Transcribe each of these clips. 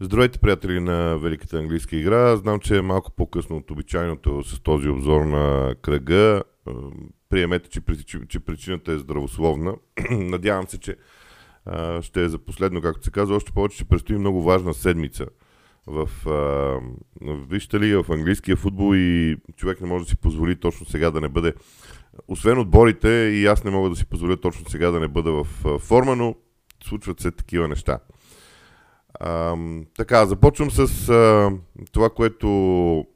Здравейте, приятели на Великата английска игра. Знам, че е малко по-късно от обичайното с този обзор на кръга. Приемете, че, че причината е здравословна. Надявам се, че а, ще е за последно, както се казва. Още повече, че предстои много важна седмица в Вижте лига, в английския футбол и човек не може да си позволи точно сега да не бъде освен отборите и аз не мога да си позволя точно сега да не бъда в форма, но случват се такива неща. Така, започвам с а, това, което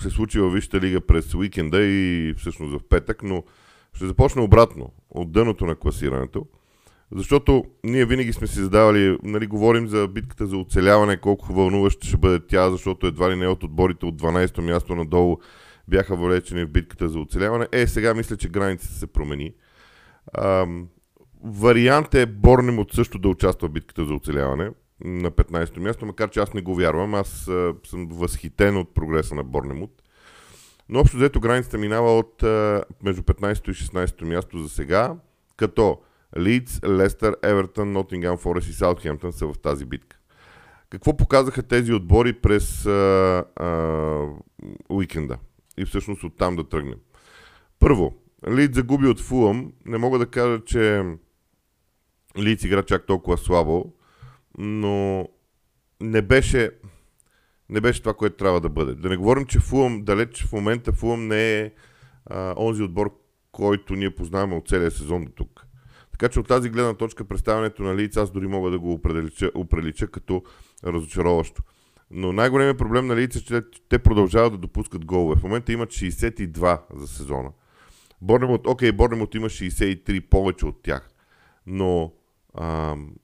се случи във Висшата лига през уикенда и всъщност в петък, но ще започна обратно, от дъното на класирането. Защото ние винаги сме си задавали, нали, говорим за битката за оцеляване, колко вълнуваща ще бъде тя, защото едва ли не от отборите от 12-то място надолу бяха влечени в битката за оцеляване. Е, сега мисля, че границата се промени. Ам, вариант е Борнемот също да участва в битката за оцеляване на 15-то място, макар че аз не го вярвам. Аз а, съм възхитен от прогреса на Борнемут. Но общо взето границата минава от а, между 15-то и 16-то място за сега, като Лидс, Лестър, Евертън, Нотингам, Форест и Саутхемптън са в тази битка. Какво показаха тези отбори през а, а, уикенда? И всъщност оттам да тръгнем. Първо, Лид загуби от Фулъм. Не мога да кажа, че Лидс игра чак толкова слабо но не беше, не беше това, което трябва да бъде. Да не говорим, че Фулъм, далеч в момента Фулъм не е а, онзи отбор, който ние познаваме от целия сезон до тук. Така че от тази гледна точка представянето на лица аз дори мога да го определича, определича като разочароващо. Но най-големият проблем на лица е, че те продължават да допускат голове. В момента имат 62 за сезона. Борнемот, окей, Борнемот има 63 повече от тях. Но ам,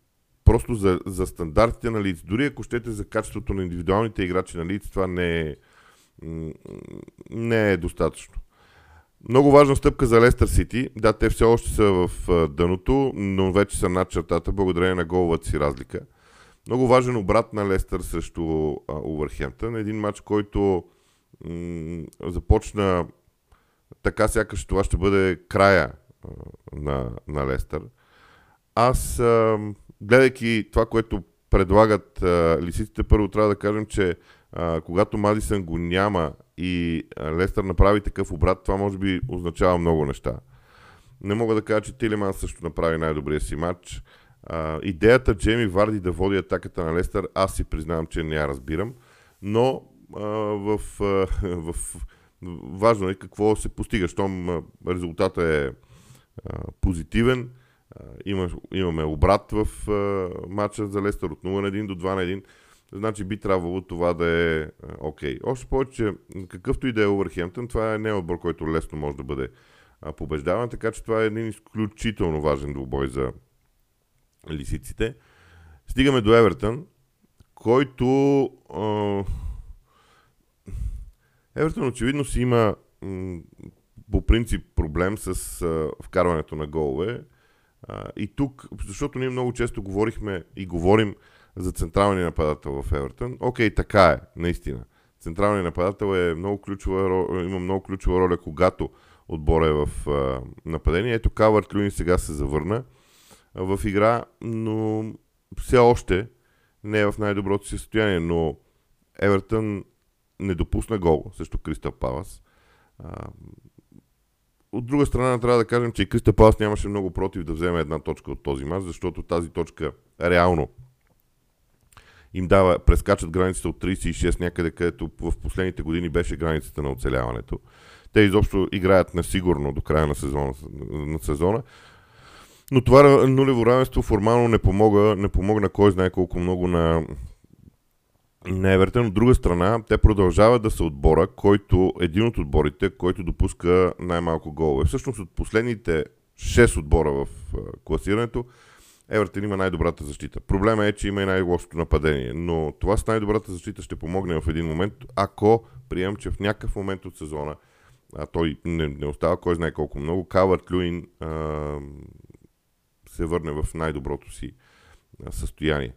просто за, за стандартите на лиц. Дори ако щете за качеството на индивидуалните играчи на лиц, това не е, не е достатъчно. Много важна стъпка за Лестър Сити. Да, те все още са в дъното, но вече са над чертата, благодарение на головата си разлика. Много важен обрат на Лестър срещу Увърхемптън. Един матч, който м- започна така, сякаш това ще бъде края а, на, на Лестър. Аз а, гледайки това, което предлагат а, лисиците, първо трябва да кажем, че а, когато Мадисън го няма и а, Лестър направи такъв обрат, това може би означава много неща. Не мога да кажа, че Тилеман също направи най-добрия си матч. А, идеята Джейми Варди да води атаката на Лестър, аз си признавам, че не я разбирам, но а, в, а, в, важно е какво се постига, щом резултата е а, позитивен има, имаме обрат в матча за Лестър от 0 на 1 до 2 на 1. Значи би трябвало това да е окей. Okay. Още повече, какъвто и да е Овърхемптън, това е не отбор, който лесно може да бъде побеждаван, така че това е един изключително важен двубой за лисиците. Стигаме до Евертън, който а, Евертън очевидно си има по принцип проблем с вкарването на голове. И тук, защото ние много често говорихме и говорим за централния нападател в Евертън. Окей, така е, наистина. Централният нападател е много ключова, има много ключова роля, когато отбора е в а, нападение. Ето Кавърт Люин сега се завърна в игра, но все още не е в най-доброто си състояние, но Евертън не допусна гол срещу Кристал Палас. От друга страна трябва да кажем, че и Криста Палас нямаше много против да вземе една точка от този мач, защото тази точка реално им дава, прескачат границата от 36 някъде, където в последните години беше границата на оцеляването. Те изобщо играят несигурно до края на сезона. На сезона. Но това нулево равенство формално не помога, не помогна кой знае колко много на на Евертън. От друга страна, те продължават да са отбора, който, един от отборите, който допуска най-малко голове. Всъщност от последните 6 отбора в класирането, Евертън има най-добрата защита. Проблема е, че има и най-лошото нападение, но това с най-добрата защита ще помогне в един момент, ако приемам, че в някакъв момент от сезона а той не, не остава кой знае колко много, Кавърт Люин се върне в най-доброто си състояние.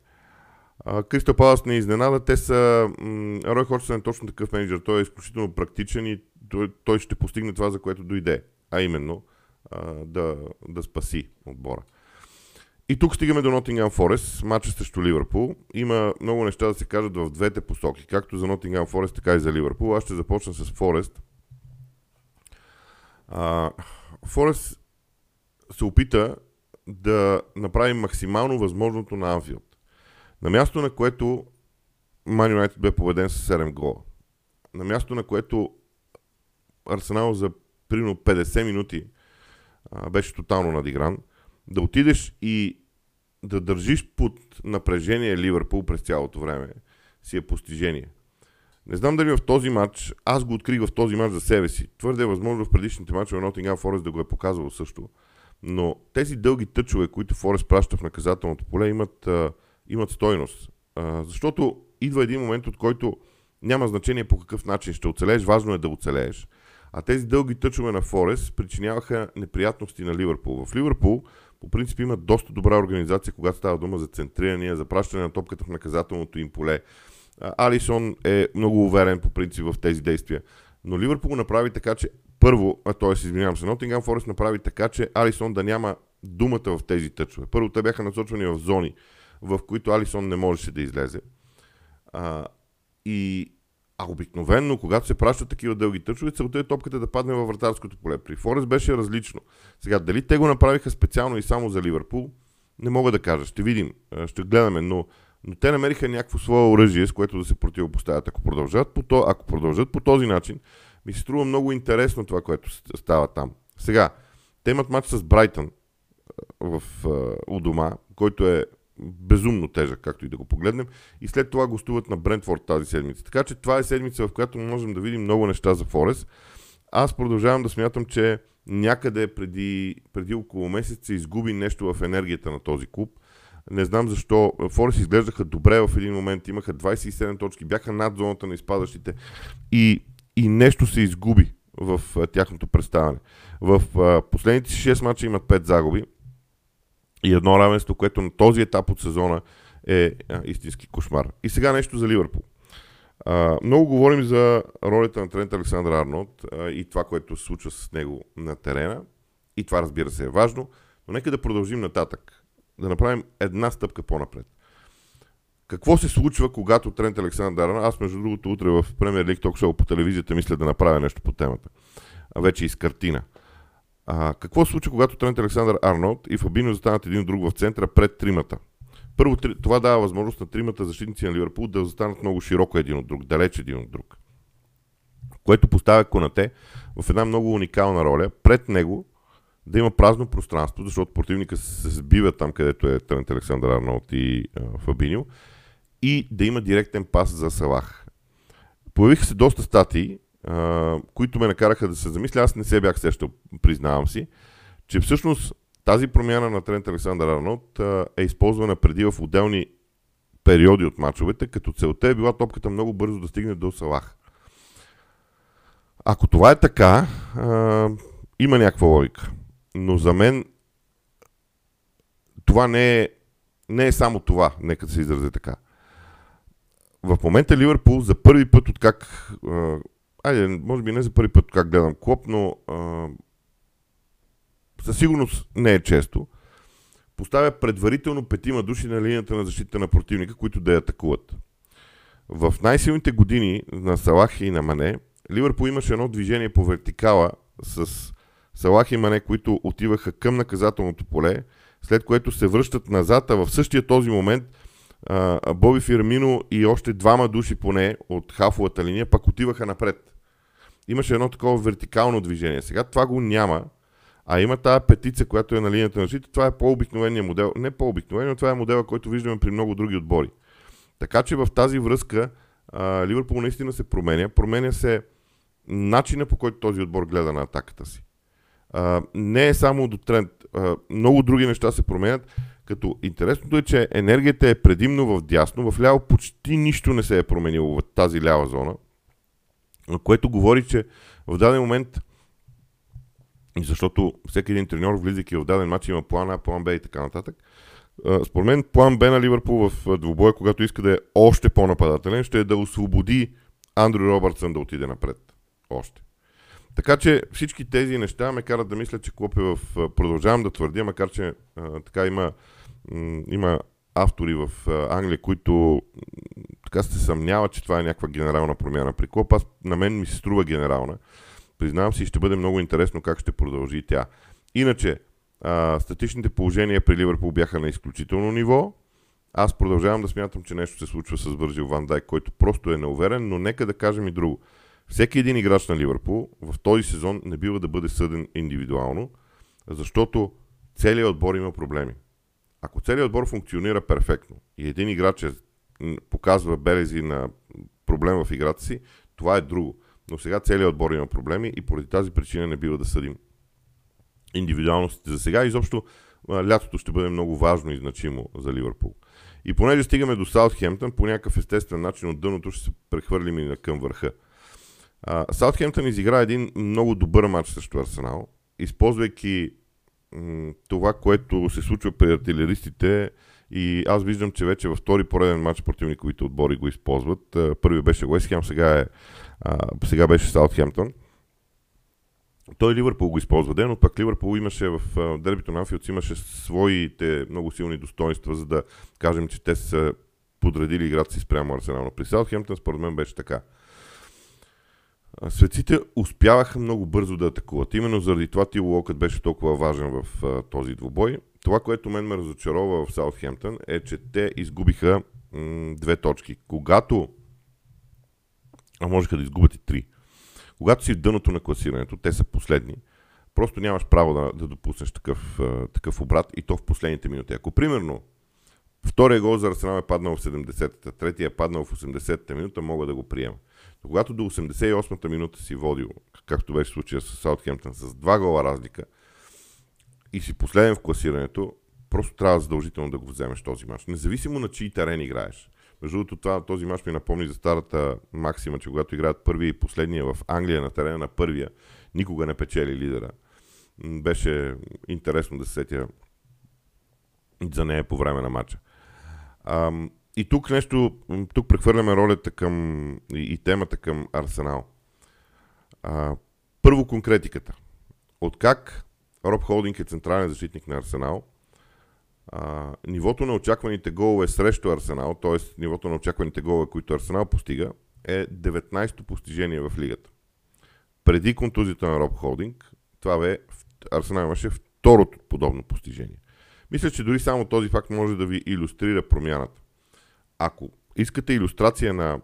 Кристо Палас не изненада. Те са... Рой Ходжсън е точно такъв менеджер. Той е изключително практичен и той, той ще постигне това, за което дойде. А именно а, да, да спаси отбора. И тук стигаме до Nottingham Forest, матча срещу Ливърпул. Има много неща да се кажат в двете посоки, както за Nottingham Forest, така и за Ливърпул. Аз ще започна с Форест. Форест се опита да направи максимално възможното на Анфилд. На място, на което Ман Юнайтед бе победен с 7 гола. На място, на което Арсенал за примерно 50 минути а, беше тотално надигран. Да отидеш и да държиш под напрежение Ливърпул през цялото време си е постижение. Не знам дали в този матч, аз го открих в този матч за себе си. Твърде е възможно в предишните матчове Nottingham Форест да го е показвал също. Но тези дълги тъчове, които Форест праща в наказателното поле, имат, а, имат стойност. А, защото идва един момент, от който няма значение по какъв начин ще оцелееш, важно е да оцелееш. А тези дълги тъчове на Форест причиняваха неприятности на Ливърпул. В Ливърпул по принцип имат доста добра организация, когато става дума за центриране, за пращане на топката в наказателното им поле. Алисон е много уверен по принцип в тези действия. Но Ливърпул направи така, че първо, т.е. извинявам се, Нотингам Форест направи така, че Алисон да няма думата в тези тъчове. Първо, те бяха насочвани в зони, в които Алисон не можеше да излезе. А, и а обикновенно, когато се пращат такива дълги тъчове, целта е топката да падне във вратарското поле. При Форест беше различно. Сега, дали те го направиха специално и само за Ливърпул, не мога да кажа. Ще видим, ще гледаме, но, но те намериха някакво свое оръжие, с което да се противопоставят. Ако продължат по, то, ако продължат по този начин, ми се струва много интересно това, което става там. Сега, те имат матч с Брайтън в, у дома, който е безумно тежък, както и да го погледнем. И след това гостуват на Брентфорд тази седмица. Така че това е седмица, в която можем да видим много неща за Форест. Аз продължавам да смятам, че някъде преди, преди около месец се изгуби нещо в енергията на този клуб. Не знам защо. Форест изглеждаха добре в един момент, имаха 27 точки, бяха над зоната на изпадащите и, и нещо се изгуби в тяхното представяне. В последните 6 мача имат 5 загуби и едно равенство, което на този етап от сезона е а, истински кошмар. И сега нещо за Ливърпул. А, много говорим за ролята на Трент Александър Арнолд а, и това, което се случва с него на терена. И това, разбира се, е важно. Но нека да продължим нататък. Да направим една стъпка по-напред. Какво се случва, когато Трент Александър Арнолд... Аз, между другото, утре в Премьер Лиг ток шоу по телевизията мисля да направя нещо по темата. А вече и с картина. А, какво се случва, когато Трент Александър Арнолд и Фабино застанат един друг в центъра пред тримата? Първо, това дава възможност на тримата защитници на Ливърпул да застанат много широко един от друг, далеч един от друг. Което поставя Конате в една много уникална роля. Пред него да има празно пространство, защото противника се сбива там, където е Трент Александър Арнолд и а, Фабиньо, и да има директен пас за Салах. Появиха се доста статии, които ме накараха да се замисля. Аз не се бях сещал, признавам си, че всъщност тази промяна на Трент Александър Арнолд е използвана преди в отделни периоди от мачовете, като целта е била топката много бързо да стигне до Салах. Ако това е така, а, има някаква логика. Но за мен това не е, не е само това, нека се изрази така. В момента Ливърпул за първи път, от как айде, може би не за първи път как гледам Клоп, но а, със сигурност не е често, поставя предварително петима души на линията на защита на противника, които да я атакуват. В най-силните години на Салах и на Мане, Ливърпул имаше едно движение по вертикала с Салах и Мане, които отиваха към наказателното поле, след което се връщат назад, а в същия този момент – Боби Фирмино и още двама души поне от хафовата линия пък отиваха напред. Имаше едно такова вертикално движение. Сега това го няма, а има тази петица, която е на линията на защита. Това е по-обикновения модел. Не по-обикновен, но това е модела, който виждаме при много други отбори. Така че в тази връзка Ливърпул наистина се променя. Променя се начина по който този отбор гледа на атаката си. Не е само до тренд. Много други неща се променят. Като интересното е, че енергията е предимно в дясно, в ляво почти нищо не се е променило в тази лява зона, което говори, че в даден момент, защото всеки един треньор, влизайки в даден матч, има план А, план Б и така нататък, според мен план Б на Ливърпул в двубоя, когато иска да е още по-нападателен, ще е да освободи Андрю Робъртсън да отиде напред. Още. Така че всички тези неща ме карат да мисля, че Клоп е в... Продължавам да твърдя, макар че така има има автори в Англия, които така се съмняват, че това е някаква генерална промяна при Клоп. Аз, на мен ми се струва генерална. Признавам си, ще бъде много интересно как ще продължи тя. Иначе, а, статичните положения при Ливърпул бяха на изключително ниво. Аз продължавам да смятам, че нещо се случва с Вързил Ван Дайк, който просто е неуверен, но нека да кажем и друго. Всеки един играч на Ливърпул в този сезон не бива да бъде съден индивидуално, защото целият отбор има проблеми. Ако целият отбор функционира перфектно и един играч е, показва белези на проблем в играта си, това е друго. Но сега целият отбор има проблеми и поради тази причина не бива да съдим индивидуалностите за сега. Изобщо лятото ще бъде много важно и значимо за Ливърпул. И понеже стигаме до Саутхемптън, по някакъв естествен начин от дъното ще се прехвърлим и към върха. Саутхемптън изигра един много добър матч срещу Арсенал, използвайки м- това, което се случва при артилеристите и аз виждам, че вече във втори пореден матч противниковите отбори го използват. Първи беше Уест Хем, сега, е, сега беше Саутхемптън. Той Ливърпул го използва ден, но пък Ливърпул имаше в дербито на Анфилдс имаше своите много силни достоинства, за да кажем, че те са подредили играта си спрямо Арсенал. При Саутхемптън според мен беше така. Светците успяваха много бързо да атакуват. Именно заради това Тило Локът беше толкова важен в а, този двубой. Това, което мен ме разочарова в Саутхемптън е, че те изгубиха м- две точки. Когато а можеха да изгубят и три. Когато си в дъното на класирането, те са последни, просто нямаш право да, да допуснеш такъв, такъв обрат и то в последните минути. Ако примерно втория гол за Арсенал е паднал в 70-та, третия е паднал в 80-та минута, мога да го приема. Когато до 88-та минута си водил, както беше случая с Саутхемптън, с два гола разлика и си последен в класирането, просто трябва задължително да го вземеш този мач. Независимо на чий терен играеш. Между другото, това, този мач ми напомни за старата максима, че когато играят първия и последния в Англия на терена на първия, никога не печели лидера. Беше интересно да се сетя за нея по време на матча. И тук нещо, тук прехвърляме ролята към и, темата към Арсенал. А, първо конкретиката. От как Роб Холдинг е централен защитник на Арсенал, а, нивото на очакваните голове срещу Арсенал, т.е. нивото на очакваните голове, които Арсенал постига, е 19-то постижение в лигата. Преди контузията на Роб Холдинг, това бе, Арсенал имаше второто подобно постижение. Мисля, че дори само този факт може да ви иллюстрира промяната. Ако искате иллюстрация на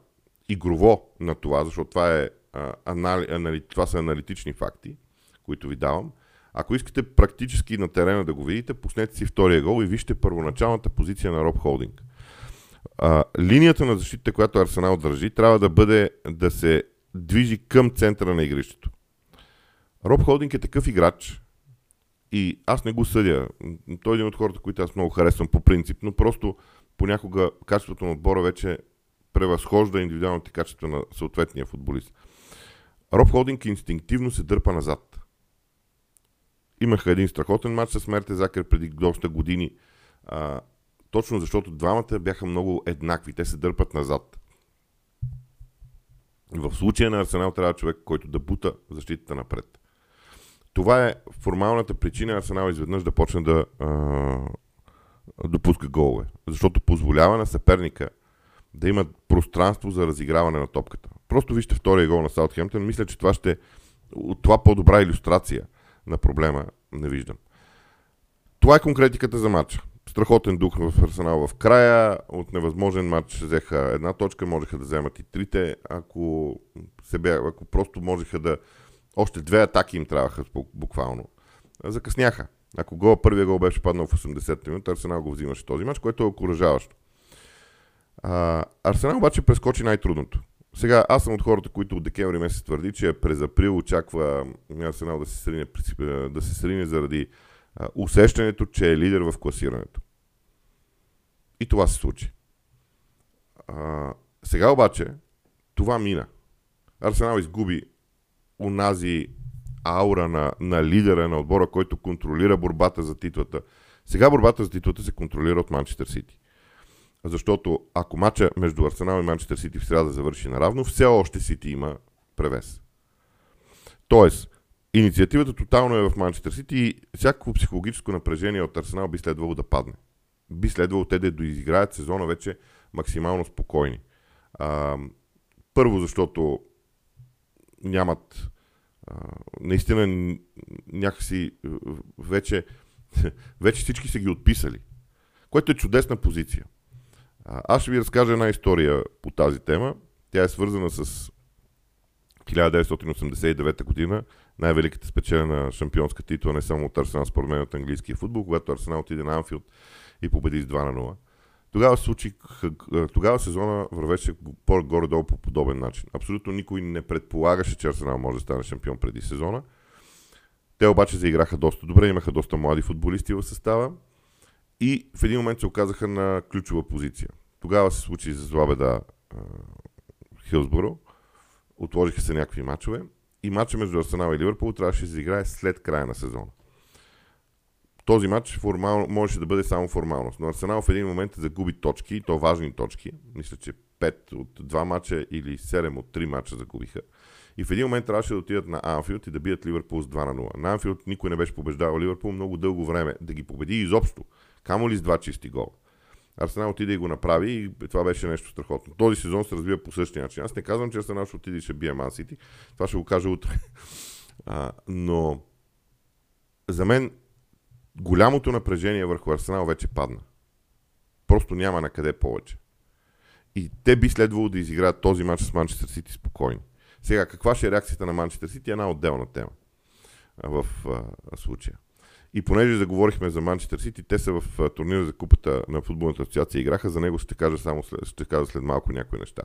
игрово на това, защото това, е, а, анали, анали, това са аналитични факти, които ви давам, ако искате практически на терена да го видите, пуснете си втория гол и вижте първоначалната позиция на Роб Холдинг. А, линията на защита, която Арсенал държи, трябва да бъде да се движи към центъра на игрището. Роб Холдинг е такъв играч и аз не го съдя. Той е един от хората, които аз много харесвам по принцип, но просто понякога качеството на отбора вече превъзхожда индивидуалните качества на съответния футболист. Роб Холдинг инстинктивно се дърпа назад. Имаха един страхотен матч с Мерте Закър преди доста години, а, точно защото двамата бяха много еднакви. Те се дърпат назад. В случая на Арсенал трябва човек, който да бута защитата напред. Това е формалната причина Арсенал изведнъж да почне да а, допуска голове. Защото позволява на съперника да има пространство за разиграване на топката. Просто вижте втория гол на Саутхемптън. Мисля, че това ще от това по-добра иллюстрация на проблема не виждам. Това е конкретиката за матча. Страхотен дух в Арсенал в края. От невъзможен матч взеха една точка, можеха да вземат и трите. Ако, се бя, ако просто можеха да... Още две атаки им трябваха буквално. Закъсняха. Ако гол, първия гол беше паднал в 80-та минута, Арсенал го взимаше този матч, което е окоръжаващо. Арсенал обаче прескочи най-трудното. Сега, аз съм от хората, които от декември месец твърди, че през април очаква Арсенал да се срине, да се срине заради а, усещането, че е лидер в класирането. И това се случи. А, сега обаче, това мина. Арсенал изгуби унази аура на, на лидера на отбора, който контролира борбата за титлата. Сега борбата за титлата се контролира от Манчестър Сити. Защото ако мача между Арсенал и Манчестър Сити в среда завърши наравно, все още Сити има превес. Тоест, инициативата тотално е в Манчестър Сити и всякакво психологическо напрежение от Арсенал би следвало да падне. би следвало те да доизиграят сезона вече максимално спокойни. А, първо, защото нямат наистина някакси вече, вече всички са ги отписали, което е чудесна позиция. А, аз ще ви разкажа една история по тази тема. Тя е свързана с 1989 година, най-великата спечелена шампионска титла, не само от Арсенал, според мен от английския футбол, когато Арсенал отиде на Анфилд и победи с 2 на 0. Тогава, случи, тогава сезона вървеше по-горе-долу по подобен начин. Абсолютно никой не предполагаше, че Арсенал може да стане шампион преди сезона. Те обаче заиграха доста добре, имаха доста млади футболисти в състава и в един момент се оказаха на ключова позиция. Тогава се случи за зла беда Хилсборо, отложиха се някакви матчове и матча между Арсенал и Ливърпул трябваше да се изиграе след края на сезона този матч формално, можеше да бъде само формалност. Но Арсенал в един момент загуби точки, то важни точки. Мисля, че 5 от 2 мача или 7 от 3 мача загубиха. И в един момент трябваше да отидат на Анфилд и да бият Ливърпул с 2 на 0. На Анфилд никой не беше побеждавал Ливърпул много дълго време да ги победи изобщо. Камо ли с два чисти гола. Арсенал отиде и го направи и това беше нещо страхотно. Този сезон се развива по същия начин. Аз не казвам, че Арсенал ще отиде и ще бие Ман Сити. Това ще го кажа утре. А, но за мен голямото напрежение върху Арсенал вече падна. Просто няма на къде повече. И те би следвало да изиграят този матч с Манчестър Сити спокойни. Сега, каква ще е реакцията на Манчестър Сити е една отделна тема в а, случая. И понеже заговорихме за Манчестър Сити, те са в турнира за купата на футболната асоциация играха. За него ще кажа само след, ще кажа след малко някои неща.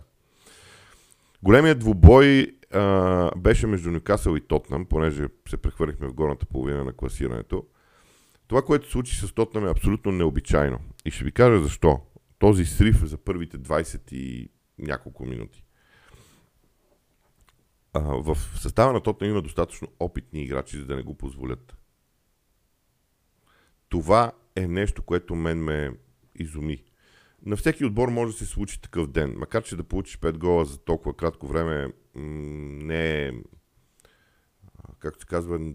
Големият двубой а, беше между Нюкасъл и Тотнам, понеже се прехвърлихме в горната половина на класирането. Това, което се случи с Тотнам е абсолютно необичайно. И ще ви кажа защо. Този срив за първите 20 и няколко минути. А, в състава на Тотнам има достатъчно опитни играчи, за да не го позволят. Това е нещо, което мен ме изуми. На всеки отбор може да се случи такъв ден. Макар, че да получиш 5 гола за толкова кратко време, не е, както се казва,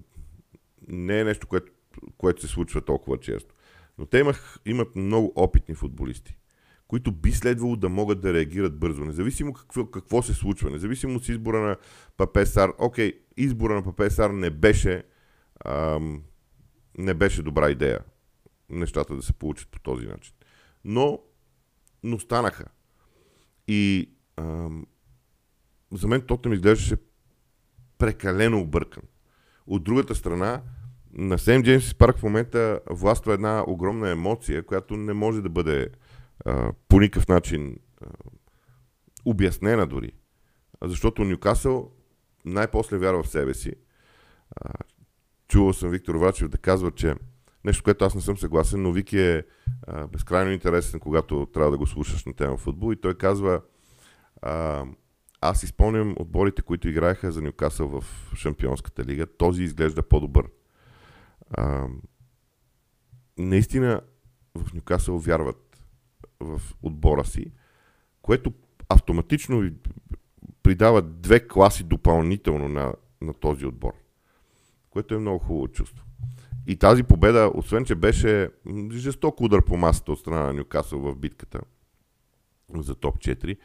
не е нещо, което което се случва толкова често. Но те имах, имат много опитни футболисти, които би следвало да могат да реагират бързо, независимо какво, какво се случва, независимо от избора на Папе Сар. Окей, избора на Папе Сар не беше, ам, не беше добра идея нещата да се получат по този начин. Но, но станаха. И ам, за мен ми изглеждаше прекалено объркан. От другата страна, на Сейм Джеймс Парк в момента властва една огромна емоция, която не може да бъде а, по никакъв начин а, обяснена дори. Защото Нюкасъл най-после вярва в себе си. А, чувал съм Виктор Врачев да казва, че нещо, което аз не съм съгласен, но Вики е а, безкрайно интересен, когато трябва да го слушаш на тема футбол. И той казва, а, аз изпълням отборите, които играеха за Нюкасъл в Шампионската лига. Този изглежда по-добър а, наистина в Нюкасъл вярват в отбора си, което автоматично придава две класи допълнително на, на този отбор, което е много хубаво чувство. И тази победа, освен че беше жесток удар по масата от страна на Нюкасъл в битката за топ 4,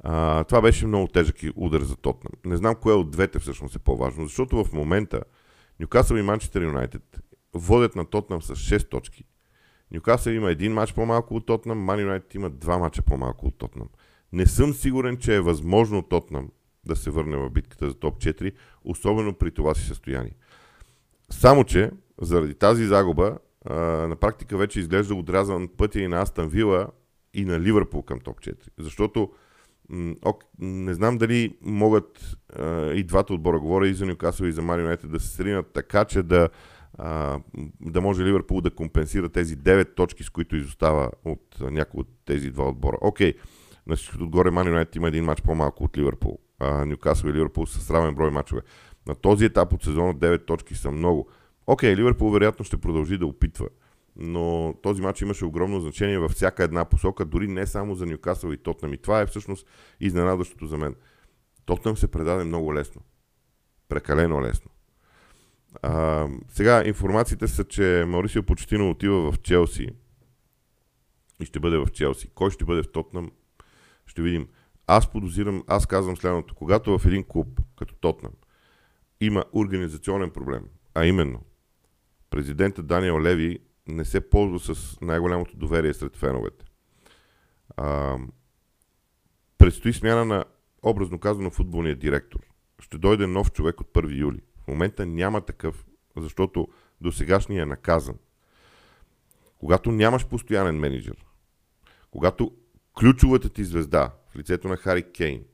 а, това беше много тежък удар за Тотнам. Не знам кое от двете всъщност е по-важно, защото в момента Нюкасъл и Манчестър Юнайтед водят на Тотнам с 6 точки. Нюкасъл има един матч по-малко от Тотнам, Ман Юнайтед има два мача по-малко от Тотнам. Не съм сигурен, че е възможно Тотнам да се върне в битката за топ 4, особено при това си състояние. Само, че заради тази загуба на практика вече изглежда отрязан пътя и на Астан Вила и на Ливърпул към топ 4. Защото ок, не знам дали могат а, и двата отбора, говоря и за Нюкасъл и за Мари да се сринат така, че да, а, да може Ливърпул да компенсира тези 9 точки, с които изостава от някои от тези два отбора. Окей, на всичкото отгоре Ман има един матч по-малко от Ливърпул. Нюкасъл и Ливърпул с равен брой мачове. На този етап от сезона 9 точки са много. Окей, Ливърпул вероятно ще продължи да опитва но този матч имаше огромно значение във всяка една посока, дори не само за Ньюкасъл и Тотнам. И това е всъщност изненадващото за мен. Тотнам се предаде много лесно. Прекалено лесно. А, сега информациите са, че Маурисио Почтино отива в Челси. и ще бъде в Челси. Кой ще бъде в Тотнам, ще видим. Аз подозирам, аз казвам следното. Когато в един клуб, като Тотнам, има организационен проблем, а именно президентът Даниел Леви не се ползва с най-голямото доверие сред феновете. А, предстои смяна на, образно казано, футболния директор. Ще дойде нов човек от 1 юли. В момента няма такъв, защото до сегашния е наказан. Когато нямаш постоянен менеджер, когато ключовата ти звезда в лицето на Хари Кейн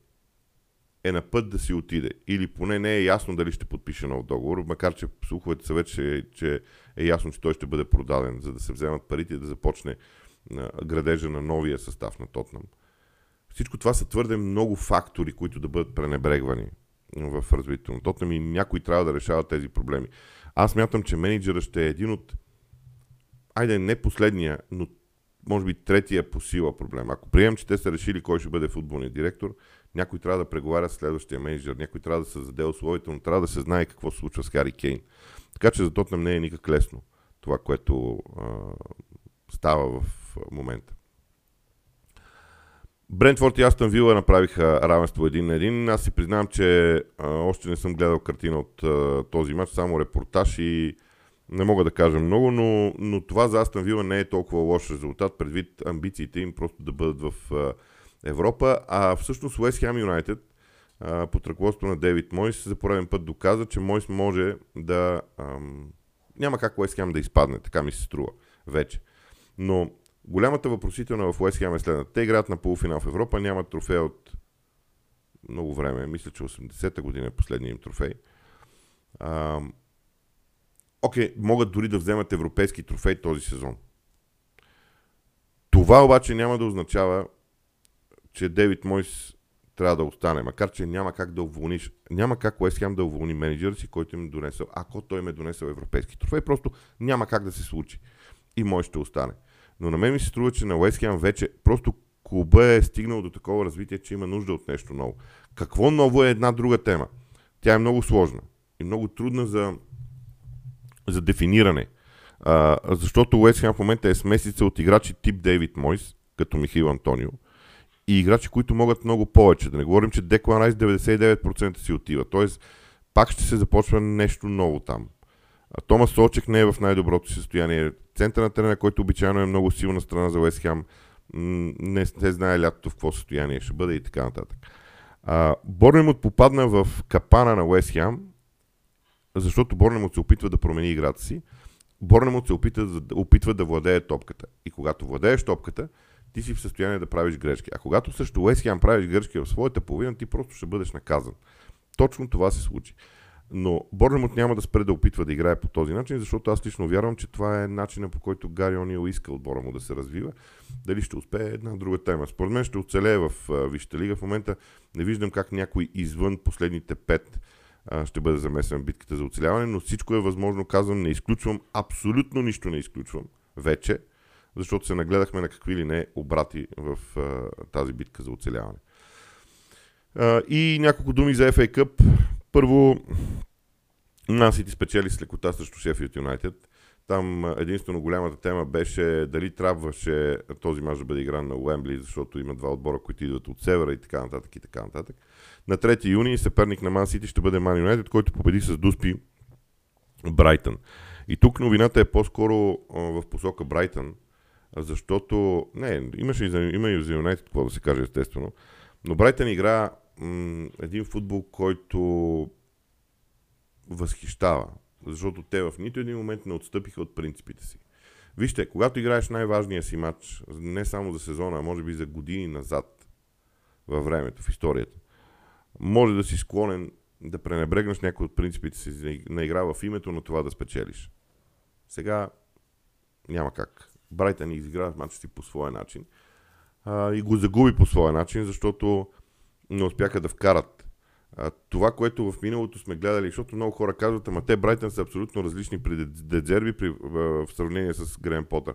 е на път да си отиде, или поне не е ясно дали ще подпише нов договор, макар че слуховете са вече, че е ясно, че той ще бъде продаден, за да се вземат парите и да започне градежа на новия състав на Тотнам. Всичко това са твърде много фактори, които да бъдат пренебрегвани в развитието на Тотнам и някой трябва да решава тези проблеми. Аз мятам, че менеджера ще е един от айде не последния, но може би третия по сила проблем. Ако приемем, че те са решили кой ще бъде футболният директор, някой трябва да преговаря с следващия менеджер, някой трябва да създаде условията, но трябва да се знае какво се случва с Хари Кейн. Така че за Тотнам не е никак лесно това, което а, става в момента. Брентфорд и Астън Вила направиха равенство един на един. Аз си признавам, че а, още не съм гледал картина от а, този матч, само репортаж и не мога да кажа много, но, но това за Астън Вила не е толкова лош резултат, предвид амбициите им просто да бъдат в а, Европа. А всъщност Уест Хем Юнайтед под ръководството на Дейвид Мойс за пореден път доказа, че Мойс може да... Ам, няма как Уест Хем да изпадне, така ми се струва вече. Но голямата въпросителна в Уест Хем е следната. Те играят на полуфинал в Европа, нямат трофей от много време. Мисля, че 80-та година е последния им трофей. Ам, окей, могат дори да вземат европейски трофей този сезон. Това обаче няма да означава, че Девид Мойс трябва да остане, макар че няма как да уволниш, няма как Уест Хем да уволни менеджера си, който им е донесъл, ако той им е донесъл европейски трофей, просто няма как да се случи. И Мойс ще остане. Но на мен ми се струва, че на Уест Хем вече просто клуба е стигнал до такова развитие, че има нужда от нещо ново. Какво ново е една друга тема? Тя е много сложна и много трудна за, за дефиниране. А, защото Уест Хем в момента е смесица от играчи тип Дейвид Мойс, като Михаил Антонио, и играчи, които могат много повече. Да не говорим, че Деклан Райс 99% си отива. Тоест, пак ще се започва нещо ново там. А Томас Солчек не е в най-доброто си състояние. Център на терена, който обичайно е много силна страна за Уест Хем, не, не знае лятото в какво състояние ще бъде и така нататък. Борнемот попадна в капана на Уест Хем, защото Борнемот се опитва да промени играта си. Борнемот се опитва, опитва да владее топката. И когато владееш топката, ти си в състояние да правиш грешки. А когато също Уест Хем правиш грешки в своята половина, ти просто ще бъдеш наказан. Точно това се случи. Но Борнемот няма да спре да опитва да играе по този начин, защото аз лично вярвам, че това е начинът по който Гари Онил иска отбора му да се развива. Дали ще успее една друга тема. Според мен ще оцелее в Висшата лига. В момента не виждам как някой извън последните пет ще бъде замесен в битката за оцеляване, но всичко е възможно, казвам, не изключвам, абсолютно нищо не изключвам вече защото се нагледахме на какви ли не обрати в а, тази битка за оцеляване. А, и няколко думи за FA Cup. Първо, Нансити спечели с лекота срещу Шефилд Юнайтед. Там единствено голямата тема беше дали трябваше този мач да бъде игран на Уембли, защото има два отбора, които идват от севера и така нататък и така нататък. На 3 юни съперник на Ман Сити ще бъде Ман Юнайтед, който победи с Дуспи Брайтън. И тук новината е по-скоро в посока Брайтън, защото, не, имаше и за, има и за Юнайтед, какво да се каже, естествено. Но Брайтън игра м- един футбол, който възхищава. Защото те в нито един момент не отстъпиха от принципите си. Вижте, когато играеш най-важния си матч, не само за сезона, а може би за години назад във времето, в историята, може да си склонен да пренебрегнеш някои от принципите си на игра в името на това да спечелиш. Сега няма как. Брайтън изигра матча си по своя начин а, и го загуби по своя начин, защото не успяха да вкарат а, това, което в миналото сме гледали, защото много хора казват, ама те Брайтън са абсолютно различни при Дедзерби при, в, сравнение с Грен Потър.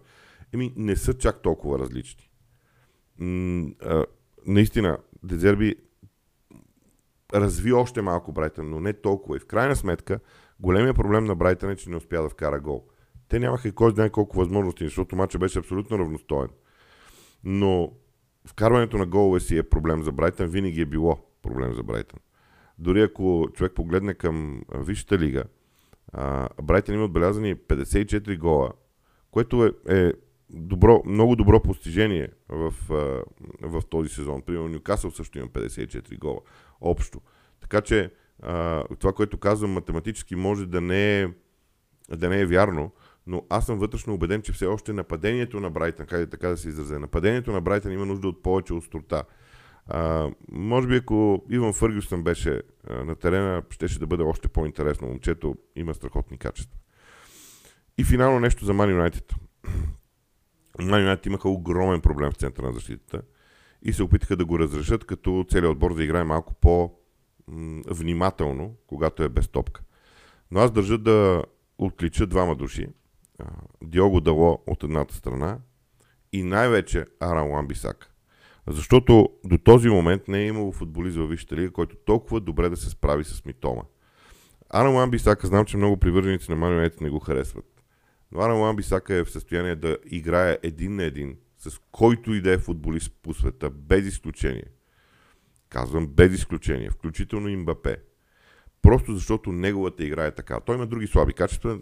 Еми, не са чак толкова различни. А, наистина, Дедзерби разви още малко Брайтън, но не толкова. И в крайна сметка, големия проблем на Брайтън е, че не успя да вкара гол те нямаха и кой знае колко възможности, защото матча беше абсолютно равностоен. Но вкарването на голове си е проблем за Брайтън, винаги е било проблем за Брайтън. Дори ако човек погледне към Висшата лига, Брайтън има отбелязани 54 гола, което е, е добро, много добро постижение в, в този сезон. Примерно Нюкасъл също има 54 гола общо. Така че това, което казвам математически, може да не е, да не е вярно, но аз съм вътрешно убеден, че все още нападението на Брайтън, как е така да се изразя, нападението на Брайтън има нужда от повече острота. А, може би ако Иван Фъргюсън беше а, на терена, щеше да бъде още по-интересно. Момчето има страхотни качества. И финално нещо за Man United. Man United имаха огромен проблем в центъра на защитата и се опитаха да го разрешат, като целият отбор да играе малко по-внимателно, когато е без топка. Но аз държа да отлича двама души. Диого Дало от едната страна и най-вече Аран Ламбисак. Защото до този момент не е имало футболист във Висшата лига, който толкова добре да се справи с Митома. Аран Ламбисака знам, че много привърженици на Man не го харесват. Но Аран Ламбисака е в състояние да играе един на един с който и да е футболист по света, без изключение. Казвам без изключение, включително и Мбапе. Просто защото неговата игра е така. Той има други слаби качества,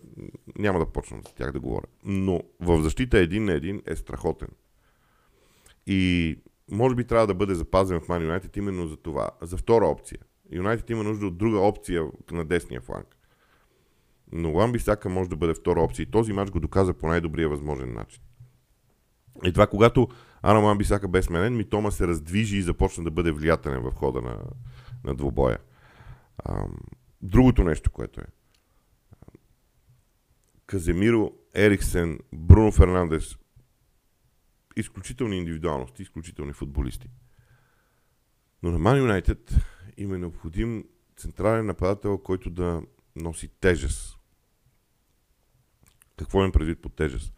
няма да почна с тях да говоря. Но в защита един на един е страхотен. И може би трябва да бъде запазен в Man United именно за това. За втора опция. Юнайтед има нужда от друга опция на десния фланг. Но Ламби Сака може да бъде втора опция и този матч го доказа по най-добрия възможен начин. И това, когато Ана Мамбисака бе сменен, Митома се раздвижи и започна да бъде влиятелен в хода на, на двубоя. А, другото нещо, което е. Каземиро, Ериксен, Бруно Фернандес, изключителни индивидуалности, изключителни футболисти. Но на Man United им е необходим централен нападател, който да носи тежест. Какво им предвид по тежест?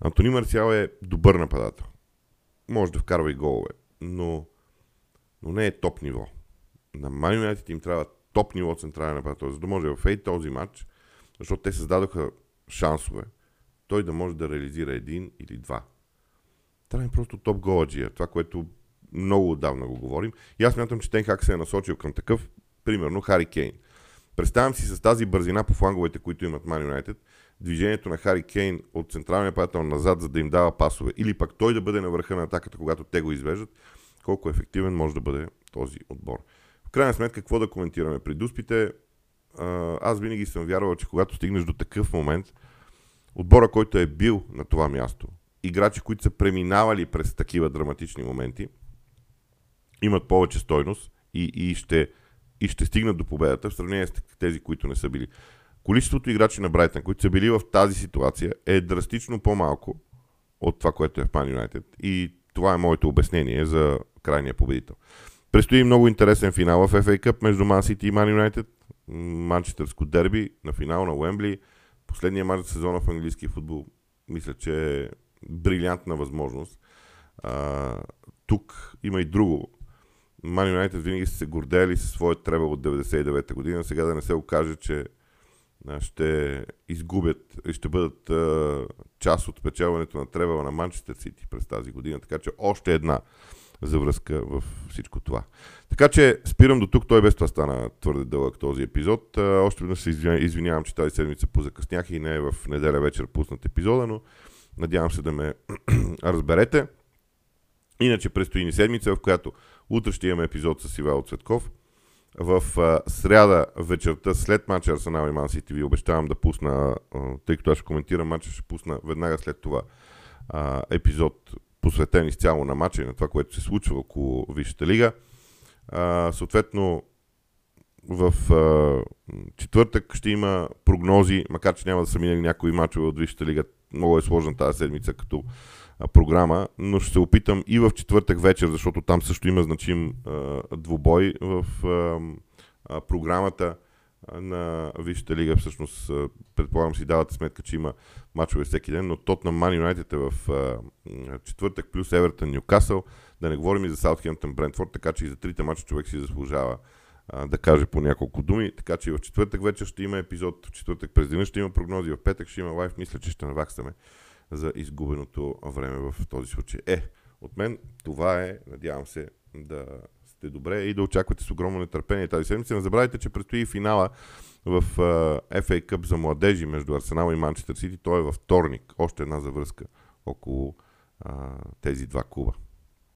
Антони Марциал е добър нападател. Може да вкарва и голове, но, но не е топ ниво. На Man United им трябва топ ниво централен нападател, за да може в ей този матч, защото те създадоха шансове, той да може да реализира един или два. Трябва просто топ голаджия, това, което много отдавна го говорим. И аз мятам, че Тенхак се е насочил към такъв, примерно Хари Кейн. Представям си с тази бързина по фланговете, които имат Man United, движението на Хари Кейн от централния нападател назад, за да им дава пасове, или пък той да бъде на върха на атаката, когато те го извеждат, колко ефективен може да бъде този отбор. Крайна сметка, какво да коментираме? При дуспите, аз винаги съм вярвал, че когато стигнеш до такъв момент, отбора, който е бил на това място, играчи, които са преминавали през такива драматични моменти, имат повече стойност и, и, ще, и ще стигнат до победата в сравнение с тези, които не са били. Количеството играчи на Брайтън, които са били в тази ситуация, е драстично по-малко от това, което е в Man United. И това е моето обяснение за крайния победител. Престои много интересен финал в FA Cup между Man City и Man United. Манчестърско дерби на финал на Уембли. Последния мач за сезона в английски футбол. Мисля, че е брилянтна възможност. А, тук има и друго. Man United винаги са се гордели със своят требъл от 99-та година. Сега да не се окаже, че ще изгубят и ще бъдат а, част от печелването на требела на Манчестър Сити през тази година. Така че още една завръзка в всичко това. Така че спирам до тук. Той без това стана твърде дълъг този епизод. Още веднъж се извинявам, че тази седмица позакъснях и не е в неделя вечер пуснат епизода, но надявам се да ме разберете. Иначе предстои ни седмица, в която утре ще имаме епизод с Ивайло Цветков – в сряда вечерта, след мача Арсенал и Ман Сити, ви обещавам да пусна, тъй като аз ще коментирам мача, ще пусна веднага след това епизод, посветен изцяло на мача и на това, което се случва около Висшата лига. А, съответно, в а, четвъртък ще има прогнози, макар че няма да са минали някои мачове от Висшата лига. Много е сложна тази седмица като програма, но ще се опитам и в четвъртък вечер, защото там също има значим а, двубой в а, а, програмата на Висшата лига. Всъщност, предполагам си давате сметка, че има мачове всеки ден, но тот на Ман Юнайтед е в четвъртък плюс Евертън Ньюкасъл. Да не говорим и за Саутхемптън Брентфорд, така че и за трите мача човек си заслужава да каже по няколко думи. Така че и в четвъртък вечер ще има епизод, в четвъртък през деня ще има прогнози, в петък ще има лайв. Мисля, че ще наваксаме за изгубеното време в този случай. Е, От мен това е, надявам се да сте добре и да очаквате с огромно нетърпение тази седмица. Не забравяйте, че предстои финала в uh, FA Cup за младежи между Арсенал и Манчестър Сити. Той е във вторник. Още една завръзка около uh, тези два клуба.